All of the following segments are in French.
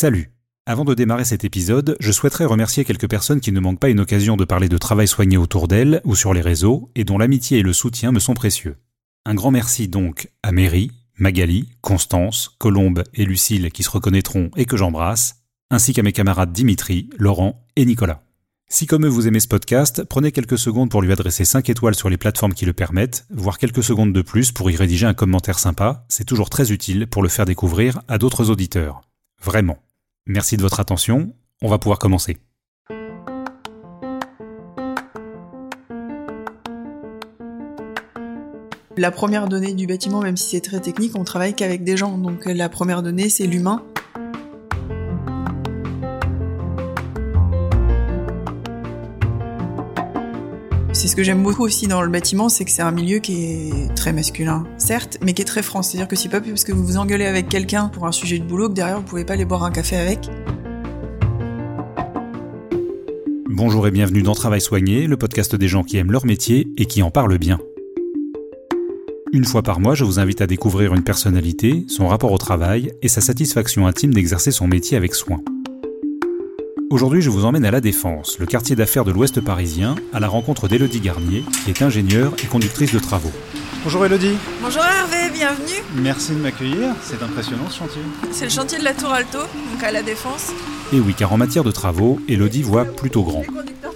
Salut Avant de démarrer cet épisode, je souhaiterais remercier quelques personnes qui ne manquent pas une occasion de parler de travail soigné autour d'elles ou sur les réseaux et dont l'amitié et le soutien me sont précieux. Un grand merci donc à Mary, Magali, Constance, Colombe et Lucille qui se reconnaîtront et que j'embrasse, ainsi qu'à mes camarades Dimitri, Laurent et Nicolas. Si comme eux vous aimez ce podcast, prenez quelques secondes pour lui adresser 5 étoiles sur les plateformes qui le permettent, voire quelques secondes de plus pour y rédiger un commentaire sympa, c'est toujours très utile pour le faire découvrir à d'autres auditeurs. Vraiment. Merci de votre attention, on va pouvoir commencer. La première donnée du bâtiment, même si c'est très technique, on travaille qu'avec des gens. Donc la première donnée, c'est l'humain. Que j'aime beaucoup aussi dans le bâtiment, c'est que c'est un milieu qui est très masculin, certes, mais qui est très franc. C'est-à-dire que c'est pas parce que vous vous engueulez avec quelqu'un pour un sujet de boulot que derrière vous pouvez pas aller boire un café avec. Bonjour et bienvenue dans Travail Soigné, le podcast des gens qui aiment leur métier et qui en parlent bien. Une fois par mois, je vous invite à découvrir une personnalité, son rapport au travail et sa satisfaction intime d'exercer son métier avec soin. Aujourd'hui, je vous emmène à La Défense, le quartier d'affaires de l'Ouest parisien, à la rencontre d'Elodie Garnier, qui est ingénieure et conductrice de travaux. Bonjour Elodie. Bonjour Hervé, bienvenue. Merci de m'accueillir, c'est impressionnant ce chantier. C'est le chantier de la Tour Alto, donc à La Défense. Et oui, car en matière de travaux, Elodie voit plutôt grand.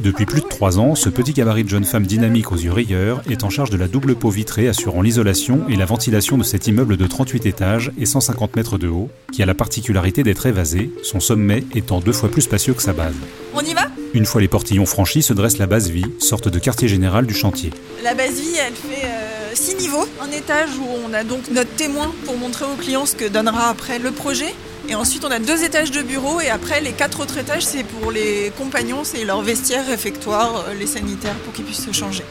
Depuis plus de trois ans, ce petit gabarit de jeune femme dynamique aux yeux rieurs est en charge de la double peau vitrée assurant l'isolation et la ventilation de cet immeuble de 38 étages et 150 mètres de haut, qui a la particularité d'être évasé, son sommet étant deux fois plus spacieux que sa base. On y va? Une fois les portillons franchis, se dresse la base vie, sorte de quartier général du chantier. La base vie, elle fait euh, six niveaux. Un étage où on a donc notre témoin pour montrer aux clients ce que donnera après le projet. Et ensuite, on a deux étages de bureaux et après, les quatre autres étages, c'est pour les compagnons, c'est leur vestiaire, réfectoire, euh, les sanitaires pour qu'ils puissent se changer.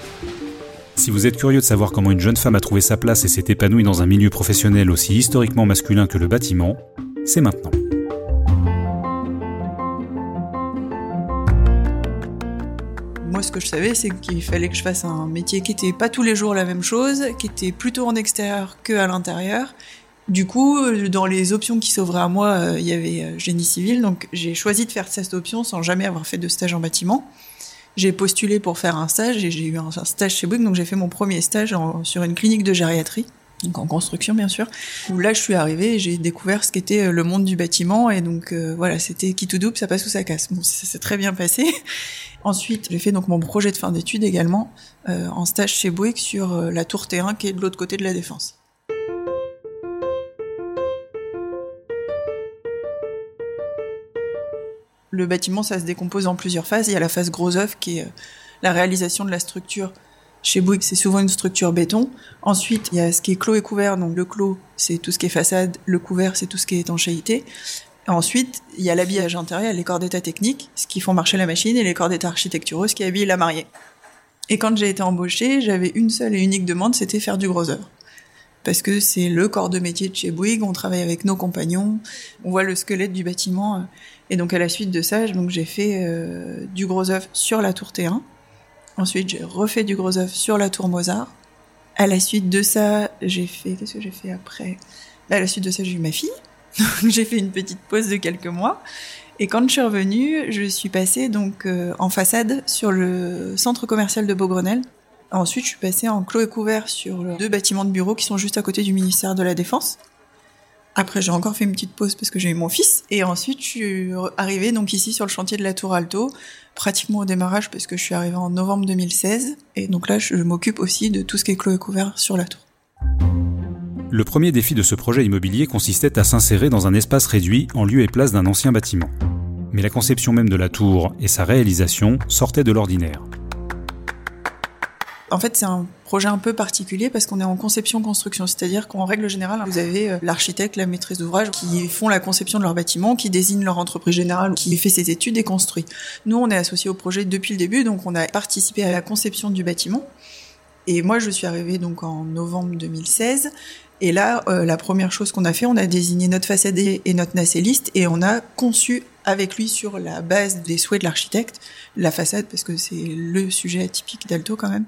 Si vous êtes curieux de savoir comment une jeune femme a trouvé sa place et s'est épanouie dans un milieu professionnel aussi historiquement masculin que le bâtiment, c'est maintenant. Moi, ce que je savais, c'est qu'il fallait que je fasse un métier qui était pas tous les jours la même chose, qui était plutôt en extérieur que à l'intérieur. Du coup, dans les options qui s'ouvraient à moi, euh, il y avait euh, génie civil, donc j'ai choisi de faire cette option sans jamais avoir fait de stage en bâtiment. J'ai postulé pour faire un stage et j'ai eu un, stage chez Bouygues, donc j'ai fait mon premier stage en- sur une clinique de gériatrie, donc en construction bien sûr. Où là, je suis arrivée et j'ai découvert ce qu'était euh, le monde du bâtiment et donc euh, voilà, c'était qui tout double, ça passe ou ça casse. Bon, ça s'est très bien passé. Ensuite, j'ai fait donc mon projet de fin d'études également euh, en stage chez Bouygues sur euh, la tour terrain qui est de l'autre côté de la défense. Le bâtiment, ça se décompose en plusieurs phases. Il y a la phase gros œuvre qui est euh, la réalisation de la structure. Chez Bouygues, c'est souvent une structure béton. Ensuite, il y a ce qui est clos et couvert. Donc le clos, c'est tout ce qui est façade. Le couvert, c'est tout ce qui est étanchéité. Ensuite, il y a l'habillage intérieur, les corps d'état techniques, ce qui font marcher la machine, et les corps d'état architecturaux, ce qui habille la mariée. Et quand j'ai été embauchée, j'avais une seule et unique demande, c'était faire du gros œuvre. Parce que c'est le corps de métier de chez Bouygues, on travaille avec nos compagnons, on voit le squelette du bâtiment. Et donc à la suite de ça, j'ai fait euh, du gros œuvre sur la tour T1. Ensuite, j'ai refait du gros œuvre sur la tour Mozart. À la suite de ça, j'ai fait qu'est-ce que j'ai fait après? À la suite de ça, j'ai eu ma fille. J'ai fait une petite pause de quelques mois. Et quand je suis revenue, je suis passée donc euh, en façade sur le centre commercial de Beaugrenelle. Ensuite, je suis passée en clos et couvert sur deux bâtiments de bureaux qui sont juste à côté du ministère de la Défense. Après, j'ai encore fait une petite pause parce que j'ai eu mon fils. Et ensuite, je suis arrivée donc ici sur le chantier de la Tour Alto, pratiquement au démarrage parce que je suis arrivée en novembre 2016. Et donc là, je m'occupe aussi de tout ce qui est clos et couvert sur la tour. Le premier défi de ce projet immobilier consistait à s'insérer dans un espace réduit en lieu et place d'un ancien bâtiment. Mais la conception même de la tour et sa réalisation sortaient de l'ordinaire. En fait, c'est un projet un peu particulier parce qu'on est en conception-construction, c'est-à-dire qu'en règle générale, vous avez euh, l'architecte, la maîtrise d'ouvrage qui font la conception de leur bâtiment, qui désignent leur entreprise générale, qui fait ses études et construit. Nous, on est associés au projet depuis le début, donc on a participé à la conception du bâtiment. Et moi, je suis arrivée donc en novembre 2016. Et là, euh, la première chose qu'on a fait, on a désigné notre façadier et notre nacelliste et on a conçu avec lui sur la base des souhaits de l'architecte la façade parce que c'est le sujet atypique d'Alto quand même.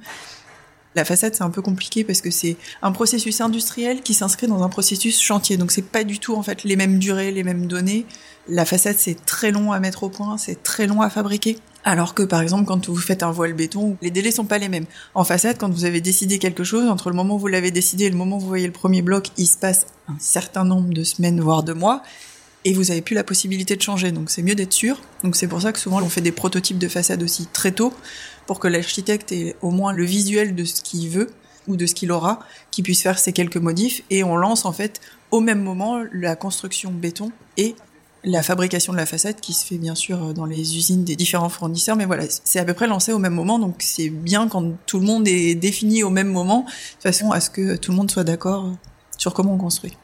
La façade, c'est un peu compliqué parce que c'est un processus industriel qui s'inscrit dans un processus chantier. Donc, c'est pas du tout, en fait, les mêmes durées, les mêmes données. La façade, c'est très long à mettre au point, c'est très long à fabriquer. Alors que, par exemple, quand vous faites un voile béton, les délais sont pas les mêmes. En façade, quand vous avez décidé quelque chose, entre le moment où vous l'avez décidé et le moment où vous voyez le premier bloc, il se passe un certain nombre de semaines, voire de mois et vous avez plus la possibilité de changer. Donc c'est mieux d'être sûr. Donc c'est pour ça que souvent on fait des prototypes de façade aussi très tôt pour que l'architecte ait au moins le visuel de ce qu'il veut ou de ce qu'il aura, qu'il puisse faire ces quelques modifs et on lance en fait au même moment la construction béton et la fabrication de la façade qui se fait bien sûr dans les usines des différents fournisseurs, mais voilà, c'est à peu près lancé au même moment, donc c'est bien quand tout le monde est défini au même moment, de façon à ce que tout le monde soit d'accord sur comment on construit.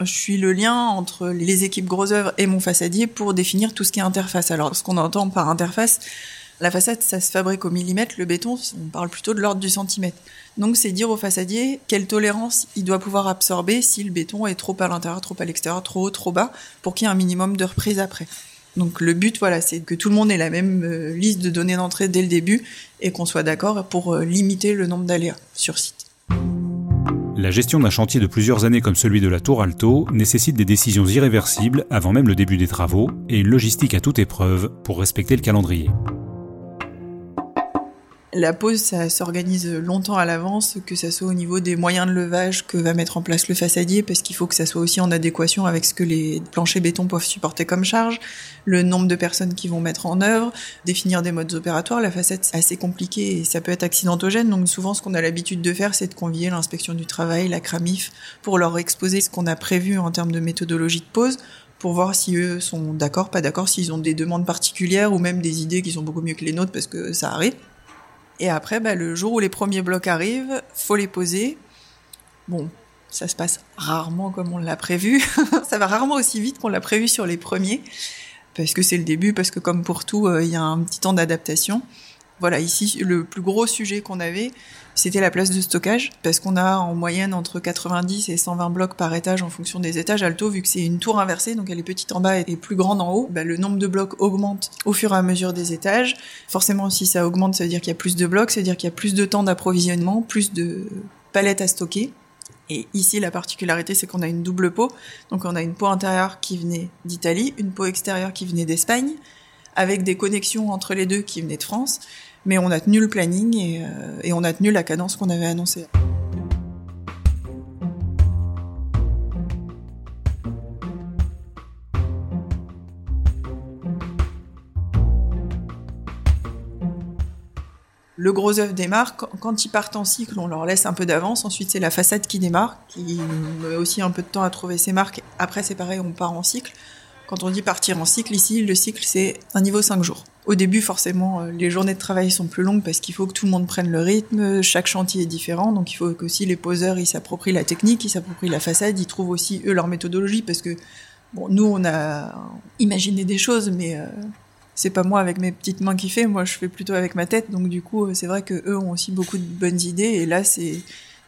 Je suis le lien entre les équipes gros œuvres et mon façadier pour définir tout ce qui est interface. Alors, ce qu'on entend par interface, la façade, ça se fabrique au millimètre, le béton, on parle plutôt de l'ordre du centimètre. Donc, c'est dire au façadier quelle tolérance il doit pouvoir absorber si le béton est trop à l'intérieur, trop à l'extérieur, trop haut, trop bas, pour qu'il y ait un minimum de reprise après. Donc, le but, voilà, c'est que tout le monde ait la même euh, liste de données d'entrée dès le début et qu'on soit d'accord pour euh, limiter le nombre d'aléas sur site. La gestion d'un chantier de plusieurs années comme celui de la Tour Alto nécessite des décisions irréversibles avant même le début des travaux et une logistique à toute épreuve pour respecter le calendrier. La pose, ça s'organise longtemps à l'avance, que ça soit au niveau des moyens de levage que va mettre en place le façadier, parce qu'il faut que ça soit aussi en adéquation avec ce que les planchers béton peuvent supporter comme charge, le nombre de personnes qui vont mettre en œuvre, définir des modes opératoires. La façade, c'est assez compliqué et ça peut être accidentogène. Donc souvent, ce qu'on a l'habitude de faire, c'est de convier l'inspection du travail, la CRAMIF, pour leur exposer ce qu'on a prévu en termes de méthodologie de pose pour voir si eux sont d'accord, pas d'accord, s'ils ont des demandes particulières ou même des idées qui sont beaucoup mieux que les nôtres parce que ça arrive. Et après, bah, le jour où les premiers blocs arrivent, faut les poser. Bon, ça se passe rarement comme on l'a prévu. ça va rarement aussi vite qu'on l'a prévu sur les premiers, parce que c'est le début, parce que comme pour tout, euh, il y a un petit temps d'adaptation. Voilà, ici, le plus gros sujet qu'on avait, c'était la place de stockage, parce qu'on a en moyenne entre 90 et 120 blocs par étage en fonction des étages. Alto, vu que c'est une tour inversée, donc elle est petite en bas et plus grande en haut, bah, le nombre de blocs augmente au fur et à mesure des étages. Forcément, si ça augmente, ça veut dire qu'il y a plus de blocs, ça veut dire qu'il y a plus de temps d'approvisionnement, plus de palettes à stocker. Et ici, la particularité, c'est qu'on a une double peau. Donc, on a une peau intérieure qui venait d'Italie, une peau extérieure qui venait d'Espagne, avec des connexions entre les deux qui venaient de France. Mais on a tenu le planning et, euh, et on a tenu la cadence qu'on avait annoncée. Le gros œuf démarre. Quand ils partent en cycle, on leur laisse un peu d'avance. Ensuite, c'est la façade qui démarre, qui met aussi un peu de temps à trouver ses marques. Après, c'est pareil, on part en cycle. Quand on dit partir en cycle, ici, le cycle, c'est un niveau 5 jours. Au début, forcément, euh, les journées de travail sont plus longues parce qu'il faut que tout le monde prenne le rythme. Chaque chantier est différent, donc il faut qu'aussi les poseurs, ils s'approprient la technique, ils s'approprient la façade, ils trouvent aussi, eux, leur méthodologie parce que, bon, nous, on a imaginé des choses, mais euh, c'est pas moi avec mes petites mains qui fait, moi je fais plutôt avec ma tête, donc du coup, c'est vrai que eux ont aussi beaucoup de bonnes idées, et là, c'est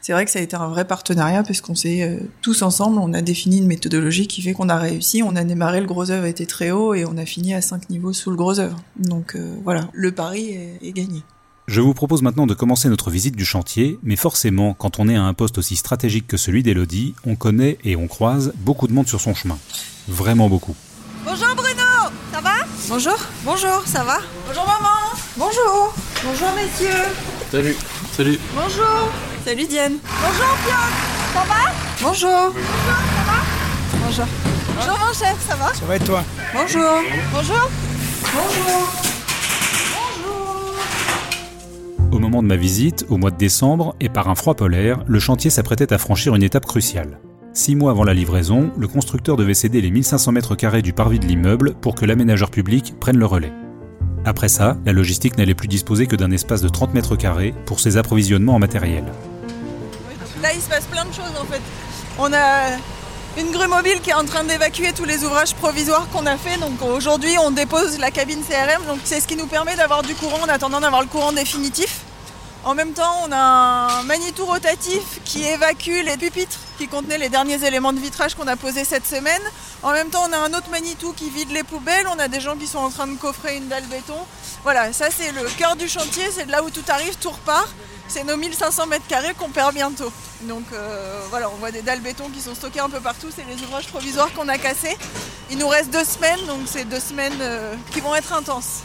c'est vrai que ça a été un vrai partenariat parce qu'on s'est euh, tous ensemble, on a défini une méthodologie qui fait qu'on a réussi. On a démarré, le gros œuvre était très haut et on a fini à 5 niveaux sous le gros œuvre. Donc euh, voilà, le pari est, gagné. Je vous propose maintenant de commencer notre visite du chantier, mais forcément, quand on est à un poste aussi stratégique que celui d'Elodie, on connaît et on croise beaucoup de monde sur son chemin. Vraiment beaucoup. Bonjour Bruno, ça va? Bonjour, bonjour, ça va? Bonjour maman Bonjour Bonjour messieurs Salut Salut Bonjour Salut Diane. Bonjour Piotr, ça va? Bonjour. Bonjour, ça va? Bonjour. Bonjour mon chef, ça va? Ça va et toi? Bonjour. Bonjour. Bonjour. Bonjour. Au moment de ma visite, au mois de décembre, et par un froid polaire, le chantier s'apprêtait à franchir une étape cruciale. Six mois avant la livraison, le constructeur devait céder les 1500 mètres carrés du parvis de l'immeuble pour que l'aménageur public prenne le relais. Après ça, la logistique n'allait plus disposer que d'un espace de 30 mètres carrés pour ses approvisionnements en matériel. Là, il se passe plein de choses en fait. On a une grue mobile qui est en train d'évacuer tous les ouvrages provisoires qu'on a fait. Donc aujourd'hui, on dépose la cabine CRM. Donc c'est ce qui nous permet d'avoir du courant en attendant d'avoir le courant définitif. En même temps, on a un Manitou rotatif qui évacue les pupitres qui contenaient les derniers éléments de vitrage qu'on a posés cette semaine. En même temps, on a un autre Manitou qui vide les poubelles. On a des gens qui sont en train de coffrer une dalle béton. Voilà, ça c'est le cœur du chantier, c'est là où tout arrive, tout repart. C'est nos 1500 mètres carrés qu'on perd bientôt. Donc euh, voilà, on voit des dalles béton qui sont stockées un peu partout. C'est les ouvrages provisoires qu'on a cassés. Il nous reste deux semaines, donc c'est deux semaines euh, qui vont être intenses.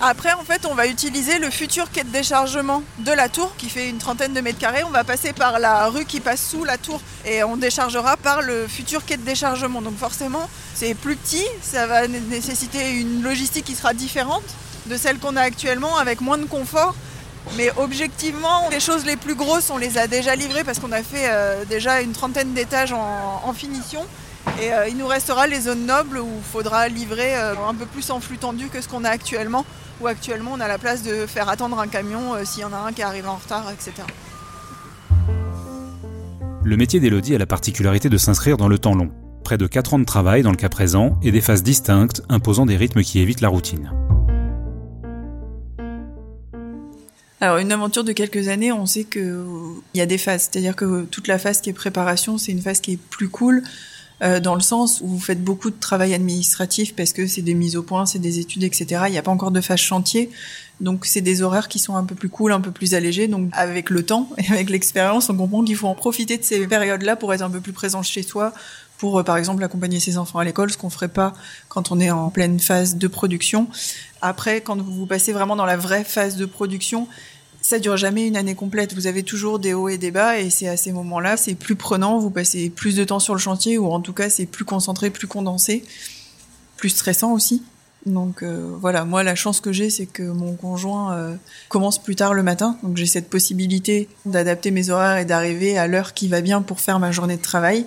Après, en fait, on va utiliser le futur quai de déchargement de la tour qui fait une trentaine de mètres carrés. On va passer par la rue qui passe sous la tour et on déchargera par le futur quai de déchargement. Donc forcément, c'est plus petit, ça va nécessiter une logistique qui sera différente de celle qu'on a actuellement avec moins de confort. Mais objectivement, les choses les plus grosses, on les a déjà livrées parce qu'on a fait euh, déjà une trentaine d'étages en, finition. Et euh, il nous restera les zones nobles où il faudra livrer euh, un peu plus en flux tendu que ce qu'on a actuellement où actuellement on a la place de faire attendre un camion s'il y en a un qui arrive en retard, etc. Le métier d'Elodie a la particularité de s'inscrire dans le temps long. Près de 4 ans de travail dans le cas présent et des phases distinctes imposant des rythmes qui évitent la routine. Alors une aventure de quelques années, on sait qu'il y a des phases, c'est-à-dire que toute la phase qui est préparation, c'est une phase qui est plus cool, euh, dans le sens où vous faites beaucoup de travail administratif parce que c'est des mises au point, c'est des études, etc. Il n'y a pas encore de phase chantier, donc c'est des horaires qui sont un peu plus cool, un peu plus allégés. Donc avec le temps et avec l'expérience, on comprend qu'il faut en profiter de ces périodes-là pour être un peu plus présent chez soi, pour euh, par exemple accompagner ses enfants à l'école, ce qu'on ferait pas quand on est en pleine phase de production. Après, quand vous passez vraiment dans la vraie phase de production, ça dure jamais une année complète. Vous avez toujours des hauts et des bas, et c'est à ces moments-là, c'est plus prenant. Vous passez plus de temps sur le chantier, ou en tout cas, c'est plus concentré, plus condensé, plus stressant aussi. Donc euh, voilà, moi la chance que j'ai, c'est que mon conjoint euh, commence plus tard le matin, donc j'ai cette possibilité d'adapter mes horaires et d'arriver à l'heure qui va bien pour faire ma journée de travail.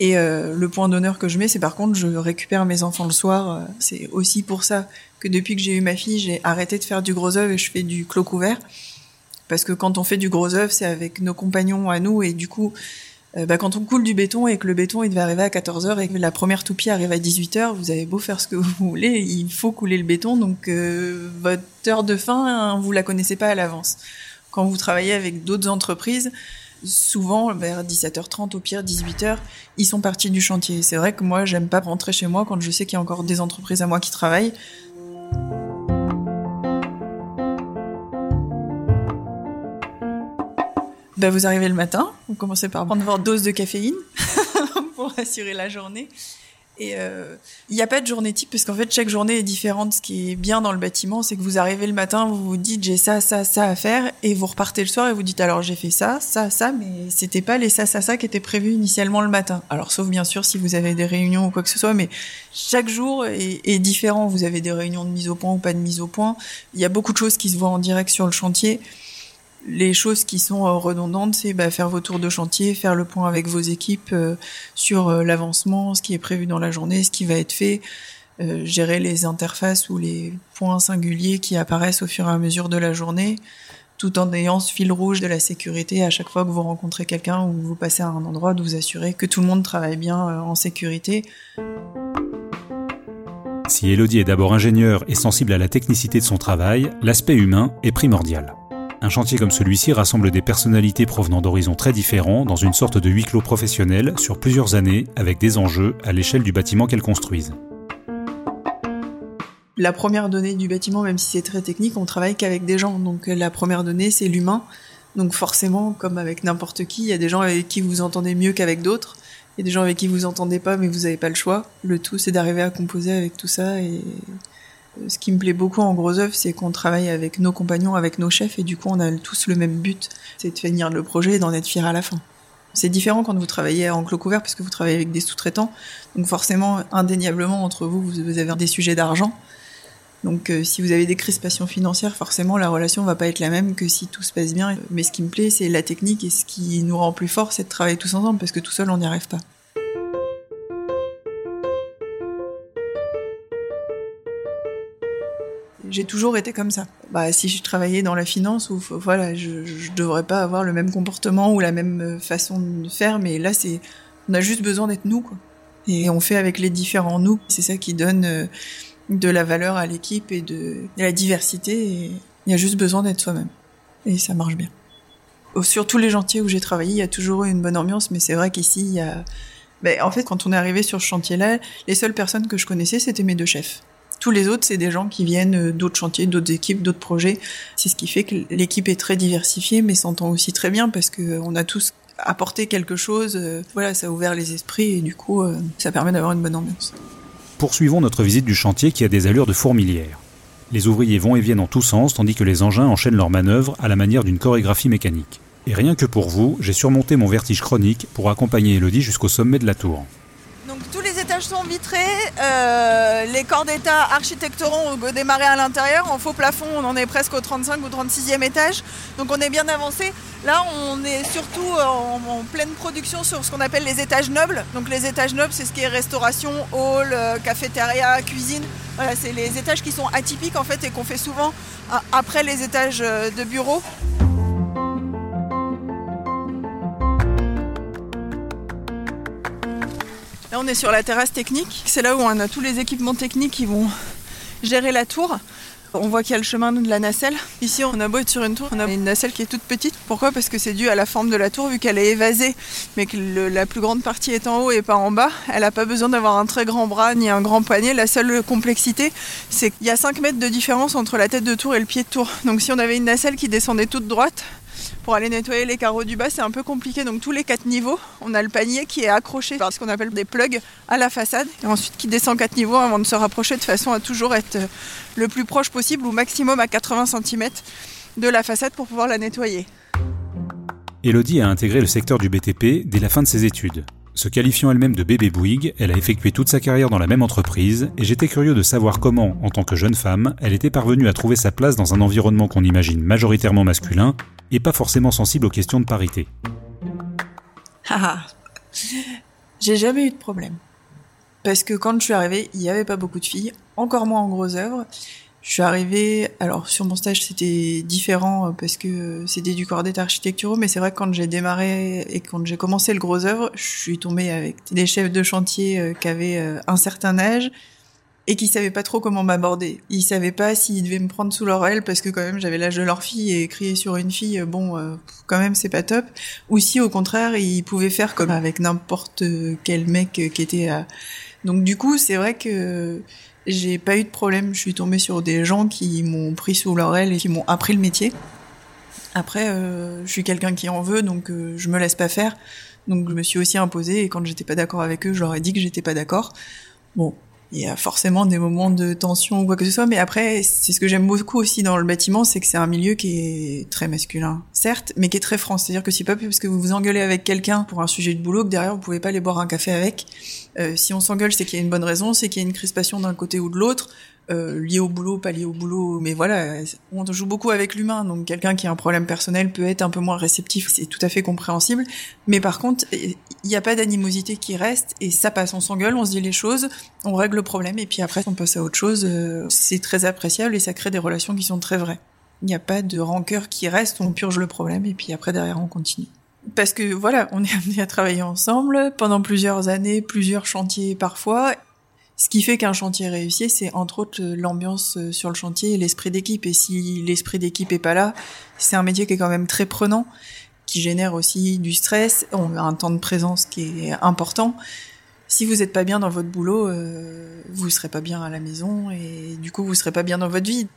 Et euh, le point d'honneur que je mets, c'est par contre, je récupère mes enfants le soir. c'est aussi pour ça que depuis que j'ai eu ma fille, j'ai arrêté de faire du gros œuf et je fais du clos couvert parce que quand on fait du gros œuf, c'est avec nos compagnons à nous et du coup, euh, bah, quand on coule du béton et que le béton il devait arriver à 14h et que la première toupie arrive à 18h, vous avez beau faire ce que vous voulez, il faut couler le béton, donc euh, votre heure de fin, hein, vous la connaissez pas à l'avance. Quand vous travaillez avec d'autres entreprises, souvent vers 17h30 au pire 18h, ils sont partis du chantier. C'est vrai que moi j'aime pas rentrer chez moi quand je sais qu'il y a encore des entreprises à moi qui travaillent. Bah, vous arrivez le matin, vous commencez par prendre votre dose de caféine pour assurer la journée. Et euh, il n'y a pas de journée type parce qu'en fait chaque journée est différente. Ce qui est bien dans le bâtiment, c'est que vous arrivez le matin, vous vous dites j'ai ça, ça, ça à faire, et vous repartez le soir et vous dites alors j'ai fait ça, ça, ça, mais c'était pas les ça, ça, ça qui étaient prévus initialement le matin. Alors sauf bien sûr si vous avez des réunions ou quoi que ce soit, mais chaque jour est, est différent. Vous avez des réunions de mise au point ou pas de mise au point. Il y a beaucoup de choses qui se voient en direct sur le chantier les choses qui sont euh, redondantes, c'est bah, faire vos tours de chantier, faire le point avec vos équipes euh, sur euh, l'avancement, ce qui est prévu dans la journée, ce qui va être fait, gérer les interfaces ou les points singuliers qui apparaissent au fur et à mesure de la journée, tout en ayant ce fil rouge de la sécurité à chaque fois que vous rencontrez quelqu'un ou vous passez à un endroit de vous assurer que tout le monde travaille bien en sécurité. Si Elodie est d'abord ingénieure et sensible à la technicité de son travail, l'aspect humain est primordial. Un chantier comme celui-ci rassemble des personnalités provenant d'horizons très différents dans une sorte de huis clos professionnel sur plusieurs années avec des enjeux à l'échelle du bâtiment qu'elles construisent. La première donnée du bâtiment, même si c'est très technique, on travaille qu'avec des gens. Donc la première donnée, c'est l'humain. Donc forcément, comme avec n'importe qui, il y a des gens avec qui vous entendez mieux qu'avec d'autres. Il y a des gens avec qui vous entendez pas, mais vous n'avez pas le choix. Le tout, c'est d'arriver à composer avec tout ça et ce qui me plaît beaucoup en gros œuvre, c'est qu'on travaille avec nos compagnons, avec nos chefs, et du coup, on a tous le même but, c'est de finir le projet et d'en être fier à la fin. C'est différent quand vous travaillez en clos couvert, parce que vous travaillez avec des sous-traitants. Donc forcément, indéniablement, entre vous, vous avez des sujets d'argent. Donc euh, si vous avez des crispations financières, forcément, la relation va pas être la même que si tout se passe bien. Mais ce qui me plaît, c'est la technique, et ce qui nous rend plus forts, c'est de travailler tous ensemble, parce que tout seul, on n'y arrive pas. J'ai toujours été comme ça. Bah, si je travaillais dans la finance, voilà, je, je devrais pas avoir le même comportement ou la même euh, façon de faire, mais là, c'est, on a juste besoin d'être nous, quoi. Et on fait avec les différents nous. C'est ça qui donne euh, de la valeur à l'équipe et de, la diversité. Il y a juste besoin d'être soi-même. et ça marche bien. Sur tous les chantiers où j'ai travaillé, il y a toujours eu une bonne ambiance, mais c'est vrai qu'ici, il y a... Ben, en fait, quand on est arrivé sur ce chantier-là, les seules personnes que je connaissais, c'était mes deux chefs. Tous les autres, c'est des gens qui viennent euh, d'autres chantiers, d'autres équipes, d'autres projets. C'est ce qui fait que l'équipe est très diversifiée, mais s'entend aussi très bien parce que on a tous apporté quelque chose. Euh, voilà, ça a ouvert les esprits et du coup, euh, ça permet d'avoir une bonne ambiance. Poursuivons notre visite du chantier qui a des allures de fourmilière. Les ouvriers vont et viennent en tous sens tandis que les engins enchaînent leurs manœuvres à la manière d'une chorégraphie mécanique. Et rien que pour vous, j'ai surmonté mon vertige chronique pour accompagner Elodie jusqu'au sommet de la tour. Étages sont vitrés, euh, les corps d'état architecturaux ont démarré à l'intérieur, en faux plafond on en est presque au 35 ou 36e étage, donc on est bien avancé. Là on est surtout en, pleine production sur ce qu'on appelle les étages nobles. Donc les étages nobles c'est ce qui est restauration, hall, euh, cafétéria, cuisine. Voilà, c'est les étages qui sont atypiques en fait et qu'on fait souvent euh, après les étages de bureaux. On est sur la terrasse technique. C'est là où on a tous les équipements techniques qui vont gérer la tour. On voit qu'il y a le chemin de la nacelle. Ici, on a beau être sur une tour, on a une nacelle qui est toute petite. Pourquoi? Parce que c'est dû à la forme de la tour, vu qu'elle est évasée, mais que la plus grande partie est en haut et pas en bas. Elle n'a pas besoin d'avoir un très grand bras ni un grand poignet. La seule complexité, c'est qu'il y a 5 mètres de différence entre la tête de tour et le pied de tour. Donc si on avait une nacelle qui descendait toute droite, pour aller nettoyer les carreaux du bas, c'est un peu compliqué. Donc tous les quatre niveaux, on a le panier qui est accroché par ce qu'on appelle des plugs à la façade. Et ensuite qui descend quatre niveaux avant de se rapprocher de façon à toujours être euh, le plus proche possible ou maximum à 80 cm de la façade pour pouvoir la nettoyer. Elodie a intégré le secteur du BTP dès la fin de ses études. Se qualifiant elle-même de bébé Bouygues, elle a effectué toute sa carrière dans la même entreprise et j'étais curieux de savoir comment, en tant que jeune femme, elle était parvenue à trouver sa place dans un environnement qu'on imagine majoritairement masculin et pas forcément sensible aux questions de parité. Ah, j'ai jamais eu de problème. Parce que quand je suis arrivée, il n'y avait pas beaucoup de filles, encore moins en gros œuvres. Je suis arrivée, alors sur mon stage c'était différent euh, parce que c'était du corps d'état architecturaux, mais c'est vrai que quand j'ai démarré et quand j'ai commencé le gros œuvre, je suis tombée avec des chefs de chantier euh, qui avaient euh, un certain âge et qui savaient pas trop comment m'aborder. Ils savaient pas s'ils devaient me prendre sous leur aile parce que quand même j'avais l'âge de leur fille et crier sur une fille, bon, quand même c'est pas top. Ou si au contraire ils pouvaient faire comme avec n'importe quel mec qui était. À... Donc du coup c'est vrai que j'ai pas eu de problème. Je suis tombée sur des gens qui m'ont pris sous leur aile et qui m'ont appris le métier. Après, euh, je suis quelqu'un qui en veut, donc euh, je me laisse pas faire. Donc je me suis aussi imposée et quand j'étais pas d'accord avec eux, je leur ai dit que j'étais pas d'accord. Bon, il y a forcément des moments de tension ou quoi que ce soit, mais après, c'est ce que j'aime beaucoup aussi dans le bâtiment, c'est que c'est un milieu qui est très masculin, certes, mais qui est très franc. C'est-à-dire que c'est pas parce que vous vous engueulez avec quelqu'un pour un sujet de boulot que derrière vous pouvez pas aller boire un café avec. Euh, si on s'engueule, c'est qu'il y a une bonne raison, c'est qu'il y a une crispation d'un côté ou de l'autre. Euh, lié au boulot, pas lié au boulot, mais voilà, on joue beaucoup avec l'humain, donc quelqu'un qui a un problème personnel peut être un peu moins réceptif, c'est tout à fait compréhensible. Mais par contre, il n'y a pas d'animosité qui reste et ça passe, on s'engueule, on se dit les choses, on règle le problème et puis après on passe à autre chose. Euh, c'est très appréciable et ça crée des relations qui sont très vraies. Il n'y a pas de rancœur qui reste, on purge le problème et puis après derrière on continue parce que voilà, on est amené à travailler ensemble pendant plusieurs années, plusieurs chantiers parfois, ce qui fait qu'un chantier réussi, c'est entre autres l'ambiance euh, sur le chantier et l'esprit d'équipe. Et si l'esprit d'équipe est pas là, c'est un métier qui est quand même très prenant, qui génère aussi du stress. On a un temps de présence qui est important. Si vous n'êtes pas bien dans votre boulot, euh, vous serez pas bien à la maison et du coup vous serez pas bien dans votre vie.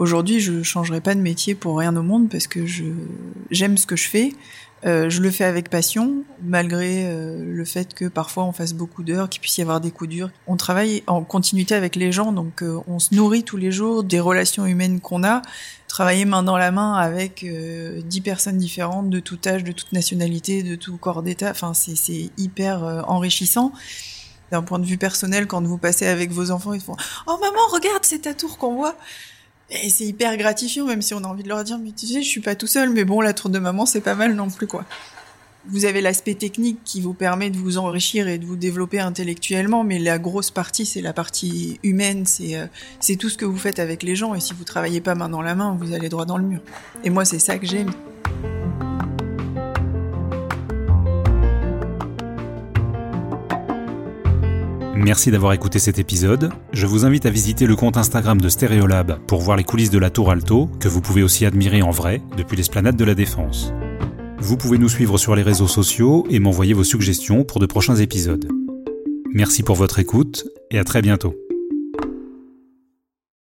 Aujourd'hui, je changerai pas de métier pour rien au monde parce que j'aime ce que je fais. Euh, je le fais avec passion, malgré euh, le fait que parfois on fasse beaucoup d'heures, qu'il puisse y avoir des coups durs. On travaille en continuité avec les gens, donc euh, on se nourrit tous les jours des relations humaines qu'on a. Travailler main dans la main avec dix personnes différentes, de tout âge, de toute nationalité, de tout corps d'état, enfin c'est hyper enrichissant d'un point de vue personnel, quand vous passez avec vos enfants, ils font Oh maman, regarde, c'est ta tour qu'on voit. Et c'est hyper gratifiant, même si on a envie de leur dire, mais tu sais, je suis pas tout seul, mais bon, la tour de maman, c'est pas mal non plus, quoi. Vous avez l'aspect technique qui vous permet de vous enrichir et de vous développer intellectuellement, mais la grosse partie, c'est la partie humaine, c'est euh, c'est tout ce que vous faites avec les gens. Et si vous travaillez pas main dans la main, vous allez droit dans le mur. Et moi, c'est ça que j'aime. Merci d'avoir écouté cet épisode. Je vous invite à visiter le compte Instagram de Stereolab pour voir les coulisses de la Tour Alto, que vous pouvez aussi admirer en vrai depuis l'esplanade de la Défense. Vous pouvez nous suivre sur les réseaux sociaux et m'envoyer vos suggestions pour de prochains épisodes. Merci pour votre écoute et à très bientôt.